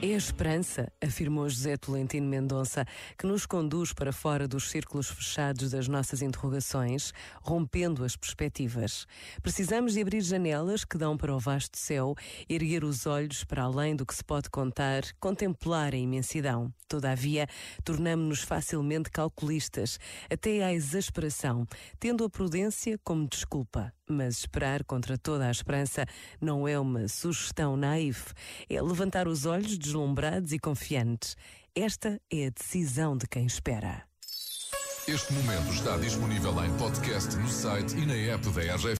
É a esperança, afirmou José Tolentino Mendonça, que nos conduz para fora dos círculos fechados das nossas interrogações, rompendo as perspectivas. Precisamos de abrir janelas que dão para o vasto céu, erguer os olhos para além do que se pode contar, contemplar a imensidão. Todavia, tornamos-nos facilmente calculistas, até à exasperação, tendo a prudência como desculpa. Mas esperar contra toda a esperança não é uma sugestão naive, é levantar os olhos deslumbrados e confiantes. Esta é a decisão de quem espera. Este momento está disponível em podcast no site e na app da RGF.